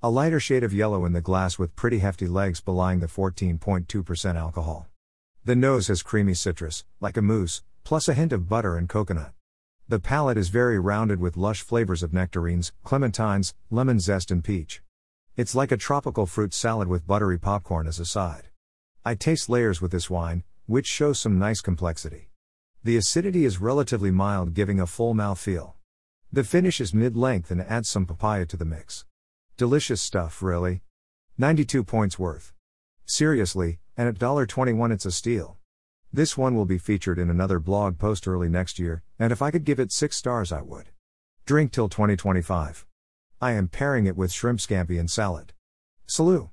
A lighter shade of yellow in the glass with pretty hefty legs belying the 14.2% alcohol. The nose has creamy citrus, like a mousse, plus a hint of butter and coconut. The palate is very rounded with lush flavors of nectarines, clementines, lemon zest, and peach. It's like a tropical fruit salad with buttery popcorn as a side. I taste layers with this wine, which shows some nice complexity. The acidity is relatively mild, giving a full mouth feel. The finish is mid length and adds some papaya to the mix. Delicious stuff, really. 92 points worth. Seriously, and at $1.21 it's a steal. This one will be featured in another blog post early next year, and if I could give it 6 stars, I would. Drink till 2025. I am pairing it with shrimp scampi and salad. Salut!